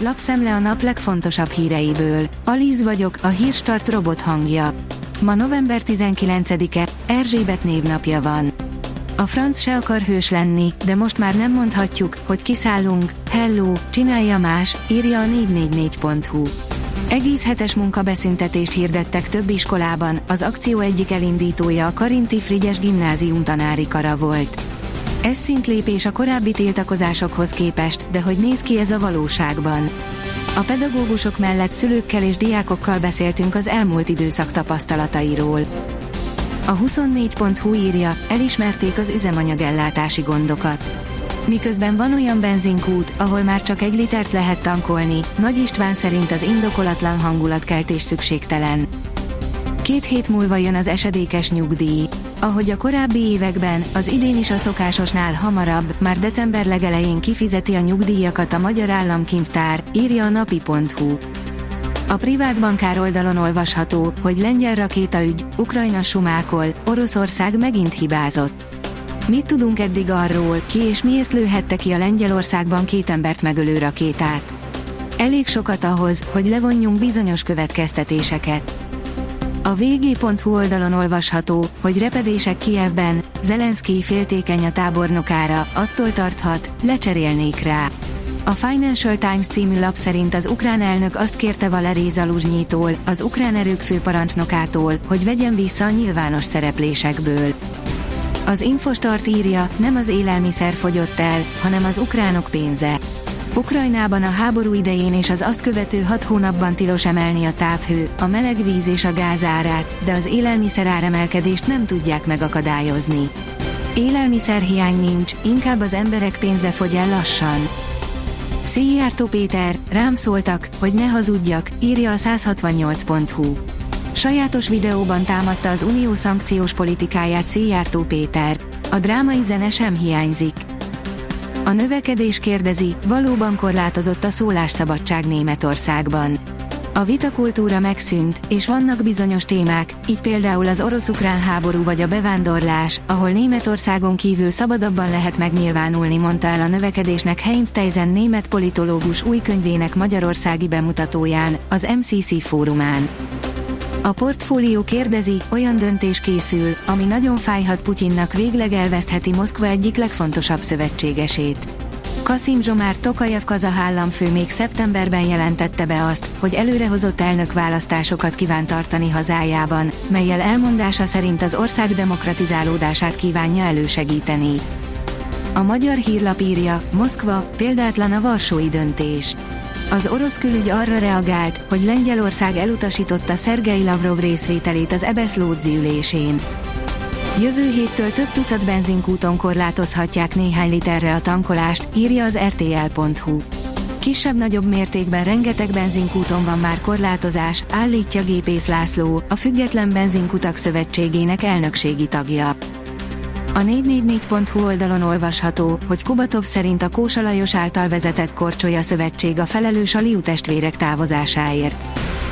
lapszemle a nap legfontosabb híreiből. Alíz vagyok, a hírstart robot hangja. Ma november 19-e, Erzsébet névnapja van. A franc se akar hős lenni, de most már nem mondhatjuk, hogy kiszállunk, hello, csinálja más, írja a 444.hu. Egész hetes munkabeszüntetést hirdettek több iskolában, az akció egyik elindítója a Karinti Frigyes gimnázium tanári kara volt. Ez szintlépés a korábbi tiltakozásokhoz képest, de hogy néz ki ez a valóságban? A pedagógusok mellett szülőkkel és diákokkal beszéltünk az elmúlt időszak tapasztalatairól. A 24.hu írja, elismerték az üzemanyagellátási gondokat. Miközben van olyan benzinkút, ahol már csak egy litert lehet tankolni, Nagy István szerint az indokolatlan hangulatkeltés szükségtelen. Két hét múlva jön az esedékes nyugdíj. Ahogy a korábbi években, az idén is a szokásosnál hamarabb, már december legelején kifizeti a nyugdíjakat a Magyar Államkincstár, írja a napi.hu. A privát bankár oldalon olvasható, hogy lengyel rakétaügy, Ukrajna sumákol, Oroszország megint hibázott. Mit tudunk eddig arról, ki és miért lőhette ki a Lengyelországban két embert megölő rakétát? Elég sokat ahhoz, hogy levonjunk bizonyos következtetéseket. A vg.hu oldalon olvasható, hogy repedések Kievben, Zelenszky féltékeny a tábornokára, attól tarthat, lecserélnék rá. A Financial Times című lap szerint az ukrán elnök azt kérte Valerij Zaluzsnyitól, az ukrán erők főparancsnokától, hogy vegyen vissza a nyilvános szereplésekből. Az Infostart írja, nem az élelmiszer fogyott el, hanem az ukránok pénze. Ukrajnában a háború idején és az azt követő hat hónapban tilos emelni a távhő, a meleg víz és a gáz árát, de az élelmiszer áremelkedést nem tudják megakadályozni. Élelmiszerhiány nincs, inkább az emberek pénze fogy el lassan. Szijjártó Péter, rám szóltak, hogy ne hazudjak, írja a 168.hu. Sajátos videóban támadta az unió szankciós politikáját Szijjártó Péter. A drámai zene sem hiányzik. A növekedés kérdezi, valóban korlátozott a szólásszabadság Németországban. A vitakultúra megszűnt, és vannak bizonyos témák, így például az orosz-ukrán háború vagy a bevándorlás, ahol Németországon kívül szabadabban lehet megnyilvánulni, mondta el a növekedésnek Heinz Teisen német politológus új könyvének magyarországi bemutatóján, az MCC fórumán. A portfólió kérdezi, olyan döntés készül, ami nagyon fájhat Putyinnak végleg elvesztheti Moszkva egyik legfontosabb szövetségesét. Kasim Zsomár Tokajev kazah államfő még szeptemberben jelentette be azt, hogy előrehozott elnökválasztásokat kíván tartani hazájában, melyel elmondása szerint az ország demokratizálódását kívánja elősegíteni. A magyar hírlap írja, Moszkva, példátlan a varsói döntés. Az orosz külügy arra reagált, hogy Lengyelország elutasította Szergei Lavrov részvételét az Ebesz Lódzi ülésén. Jövő héttől több tucat benzinkúton korlátozhatják néhány literre a tankolást, írja az rtl.hu. Kisebb-nagyobb mértékben rengeteg benzinkúton van már korlátozás, állítja Gépész László, a Független Benzinkutak Szövetségének elnökségi tagja. A 444.hu oldalon olvasható, hogy Kubatov szerint a Kósa Lajos által vezetett Korcsolya Szövetség a felelős a Liu testvérek távozásáért.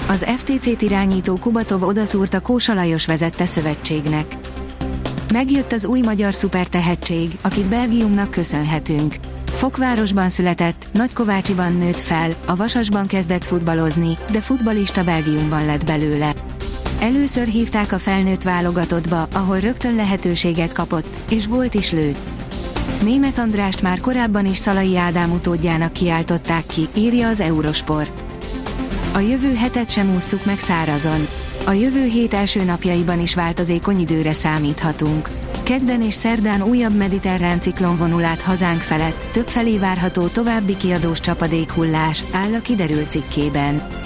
Az FTC-t irányító Kubatov odaszúrt a Kósa Lajos vezette szövetségnek. Megjött az új magyar szupertehetség, akit Belgiumnak köszönhetünk. Fokvárosban született, Nagykovácsiban nőtt fel, a Vasasban kezdett futballozni, de futbalista Belgiumban lett belőle. Először hívták a felnőtt válogatottba, ahol rögtön lehetőséget kapott, és volt is lőtt. Német Andrást már korábban is Szalai Ádám utódjának kiáltották ki, írja az Eurosport. A jövő hetet sem ússzuk meg szárazon. A jövő hét első napjaiban is változékony időre számíthatunk. Kedden és szerdán újabb mediterrán ciklon vonul át hazánk felett, több felé várható további kiadós csapadékhullás, áll a kiderült cikkében.